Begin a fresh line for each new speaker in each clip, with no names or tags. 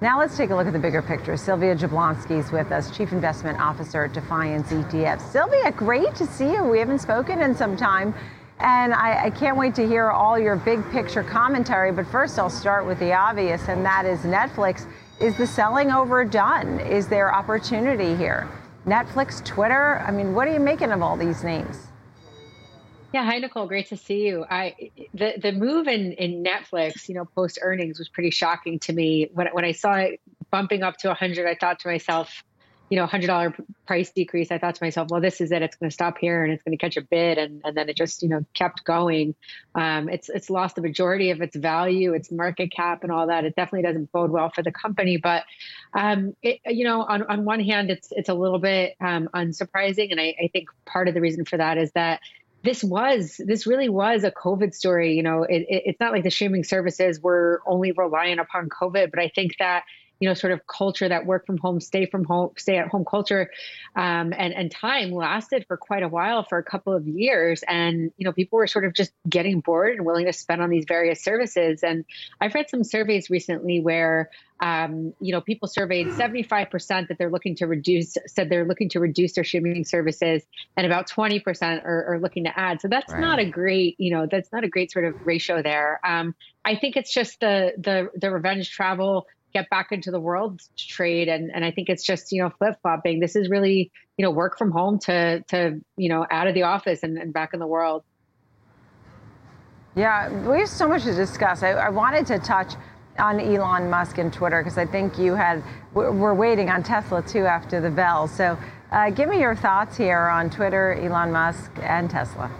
Now let's take a look at the bigger picture. Sylvia Jablonski is with us, Chief Investment Officer at Defiance ETF. Sylvia, great to see you. We haven't spoken in some time. And I, I, can't wait to hear all your big picture commentary. But first, I'll start with the obvious, and that is Netflix. Is the selling overdone? Is there opportunity here? Netflix, Twitter? I mean, what are you making of all these names?
Yeah, hi Nicole, great to see you. I the the move in in Netflix, you know, post earnings was pretty shocking to me. When when I saw it bumping up to 100, I thought to myself, you know, $100 price decrease, I thought to myself, well, this is it. It's going to stop here and it's going to catch a bid. And, and then it just, you know, kept going. Um, it's, it's lost the majority of its value, its market cap and all that. It definitely doesn't bode well for the company. But, um, it, you know, on, on one hand, it's, it's a little bit um, unsurprising. And I, I think part of the reason for that is that this was this really was a covid story you know it, it, it's not like the streaming services were only reliant upon covid but i think that you know sort of culture that work from home stay from home stay at home culture um, and and time lasted for quite a while for a couple of years. And you know people were sort of just getting bored and willing to spend on these various services. And i've read some surveys recently where um, you know people surveyed 75% that they're looking to reduce said they're looking to reduce their streaming services and about 20% are, are looking to add. So that's right. not a great you know that's not a great sort of ratio there. Um, i think it's just the the the revenge travel get back into the world to trade and and I think it's just you know flip flopping. This is really you know work from home to to you know out of the office and, and back in the world.
Yeah, we have so much to discuss. I, I wanted to touch on Elon Musk and Twitter because I think you had we're waiting on Tesla too after the bell. So uh, give me your thoughts here on Twitter, Elon Musk, and Tesla.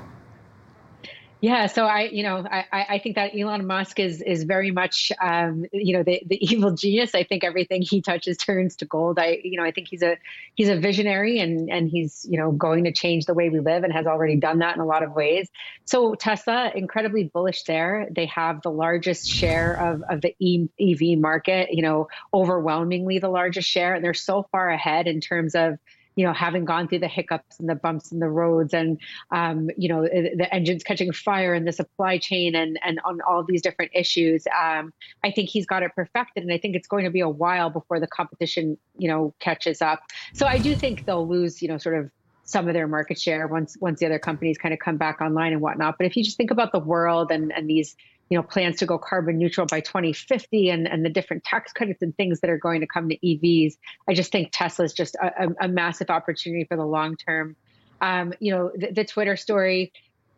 Yeah, so I, you know, I, I think that Elon Musk is is very much, um, you know, the, the evil genius. I think everything he touches turns to gold. I, you know, I think he's a he's a visionary and and he's you know going to change the way we live and has already done that in a lot of ways. So Tesla, incredibly bullish there. They have the largest share of of the EV market. You know, overwhelmingly the largest share, and they're so far ahead in terms of you know, having gone through the hiccups and the bumps in the roads and, um, you know, the engines catching fire and the supply chain and, and on all these different issues, um, I think he's got it perfected. And I think it's going to be a while before the competition, you know, catches up. So I do think they'll lose, you know, sort of some of their market share once once the other companies kind of come back online and whatnot. But if you just think about the world and and these you know plans to go carbon neutral by 2050 and, and the different tax credits and things that are going to come to EVs. I just think Tesla is just a, a, massive opportunity for the long term. Um, you know, the, the, Twitter story,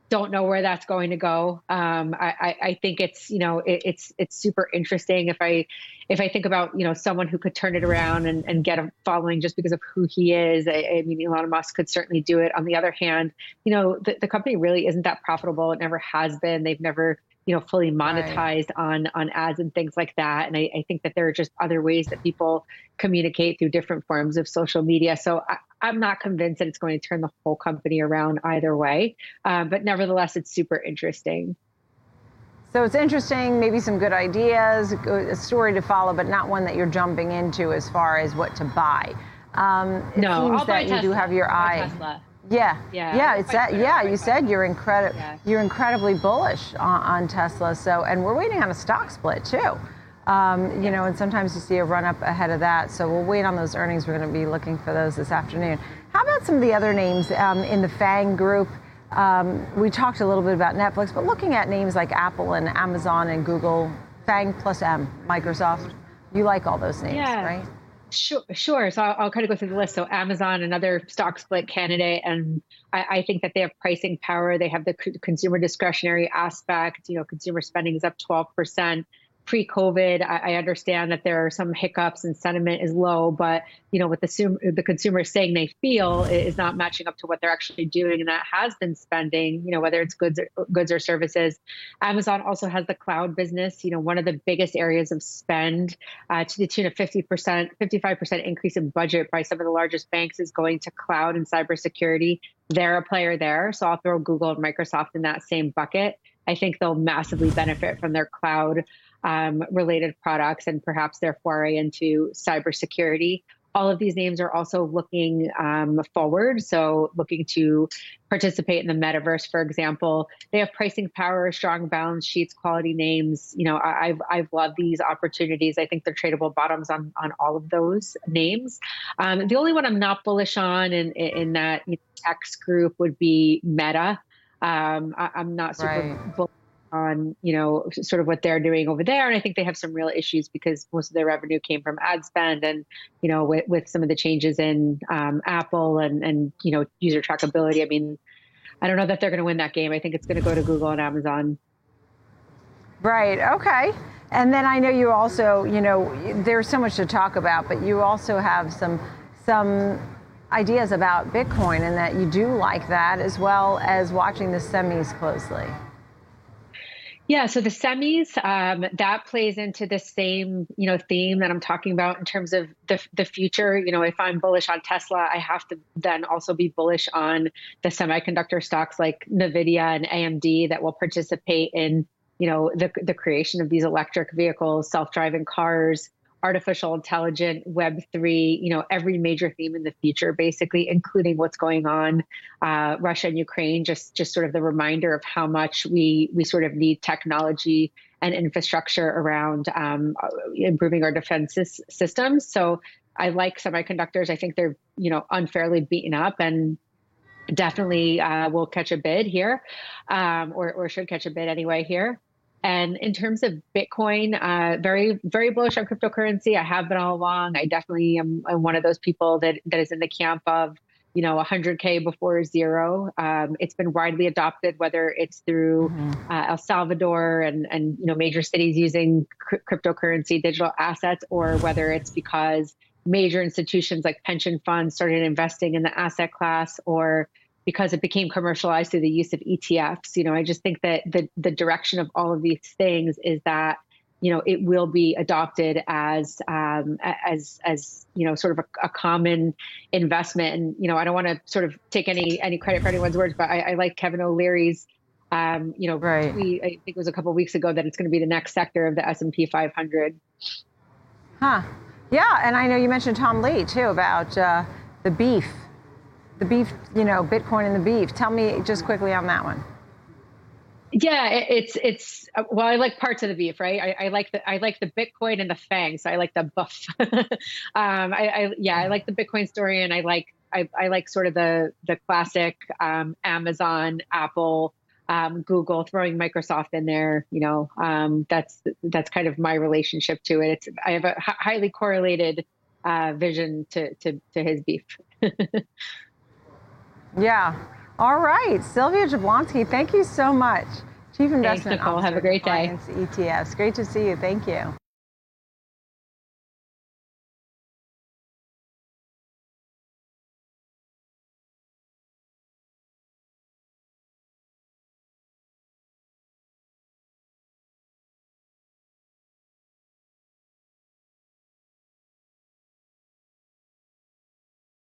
don't know where that's going to go. Um, I, I, think it's you know it, it's it's super interesting. If I if I think about you know someone who could turn it around and, and get a following just because of who he is, I, I mean Elon Musk could certainly do it. On the other hand, you know the, the company really isn't that profitable. It never has been. They've never you know fully monetized right. on on ads and things like that and I, I, think that there are just other ways that people communicate through different forms of social media so I, am not convinced that it's going to turn the whole company around either way um, but nevertheless it's super interesting
so it's interesting maybe some good ideas a story to follow but not one that you're jumping into as far as what to buy um, it
no,
seems
I'll
that
you Tesla.
do have your eye
Tesla.
Yeah, yeah, yeah. It's that. Yeah, you said you're incredible. Yeah. You're incredibly bullish on, on, Tesla. So, and we're waiting on a stock split too. Um, you know, and sometimes you see a run up ahead of that. So we'll wait on those earnings. We're going to be looking for those this afternoon. How about some of the other names um, in the FANG group? Um, we talked a little bit about Netflix, but looking at names like Apple and Amazon and Google, FANG plus M, Microsoft. You like all those names,
yeah.
right?
Sure, sure. So I'll, I'll, kind of go through the list. So Amazon, another stock split candidate, and I, I think that they have pricing power. They have the consumer discretionary aspect. You know, consumer spending is up twelve percent pre-COVID, I, I, understand that there are some hiccups and sentiment is low, but you know what the, the consumer is saying they feel is not matching up to what they're actually doing, and that has been spending. You know whether it's goods or, goods or services. Amazon also has the cloud business. You know one of the biggest areas of spend uh, to the tune of fifty percent, fifty-five percent increase in budget by some of the largest banks is going to cloud and cybersecurity. They're a player there, so I'll throw Google and Microsoft in that same bucket. I think they'll massively benefit from their cloud um, related products and perhaps their foray into cybersecurity. all of these names are also looking um, forward. So, looking to participate in the metaverse, for example. They have pricing power, strong balance sheets, quality names. You know, I, have I've loved these opportunities. I think they're tradable bottoms on on all of those names. Um, the only one I'm not bullish on in in that X group would be Meta. Um, I, am not super right. bullish on you know sort of what they're doing over there. And i think they have some real issues because most of their revenue came from ad spend and you know with, with some of the changes in um, apple and and you know user trackability. I mean i don't know that they're going to win that game. I think it's going to go to google and amazon.
Right. Okay. And then i know you also you know there's so much to talk about but you also have some some ideas about bitcoin and that you do like that as well as watching the semis closely
yeah, so the semis um, that plays into the same you know theme that I'm talking about in terms of the the future. You know, if I'm bullish on Tesla, I have to then also be bullish on the semiconductor stocks like Nvidia and AMD that will participate in you know the the creation of these electric vehicles, self driving cars, artificial intelligence, Web3, you know, every major theme in the future, basically, including what's going on, uh, Russia and Ukraine, just just sort of the reminder of how much we we sort of need technology and infrastructure around um, improving our defense systems. So I like semiconductors. I think they're you know unfairly beaten up and definitely uh, will catch a bid here, um, or, or should catch a bid anyway here. And in terms of Bitcoin, uh, very, very bullish on cryptocurrency. I have been all along. I definitely am, am one of those people that, that is in the camp of, you know, 100K before zero. Um, it's been widely adopted, whether it's through mm-hmm. uh, El Salvador and, and, you know, major cities using cr- cryptocurrency digital assets, or whether it's because major institutions like pension funds started investing in the asset class or because it became commercialized through the use of ETFs. You know, I just think that the the direction of all of these things is that you know it will be adopted as um, as as you know sort of a, a, common investment. And you know, I don't want to sort of take any any credit for anyone's words, but I, I like Kevin O'Leary's. Um, you know, right. we, I think it was a couple weeks ago that it's going to be the next sector of the S and P 500.
Huh. Yeah, and I know you mentioned Tom Lee too about uh, the beef the beef, you know, Bitcoin and the beef. Tell me just quickly on that one.
Yeah, it's it's well, I like parts of the beef, right? I, I like the I like the Bitcoin and the Fang, so I like the buff. um, I, I, yeah, I like the Bitcoin story, and I like I, I like sort of the the classic um, Amazon, Apple, um, Google, throwing Microsoft in there. You know, um, that's that's kind of my relationship to it. It's I have a highly correlated uh, vision to to to his beef.
Yeah. All right. Sylvia Jablonski, thank you so much. Chief Investment
Thanks, Nicole. Officer Have a great day.
ETFs. Great to see you. Thank you.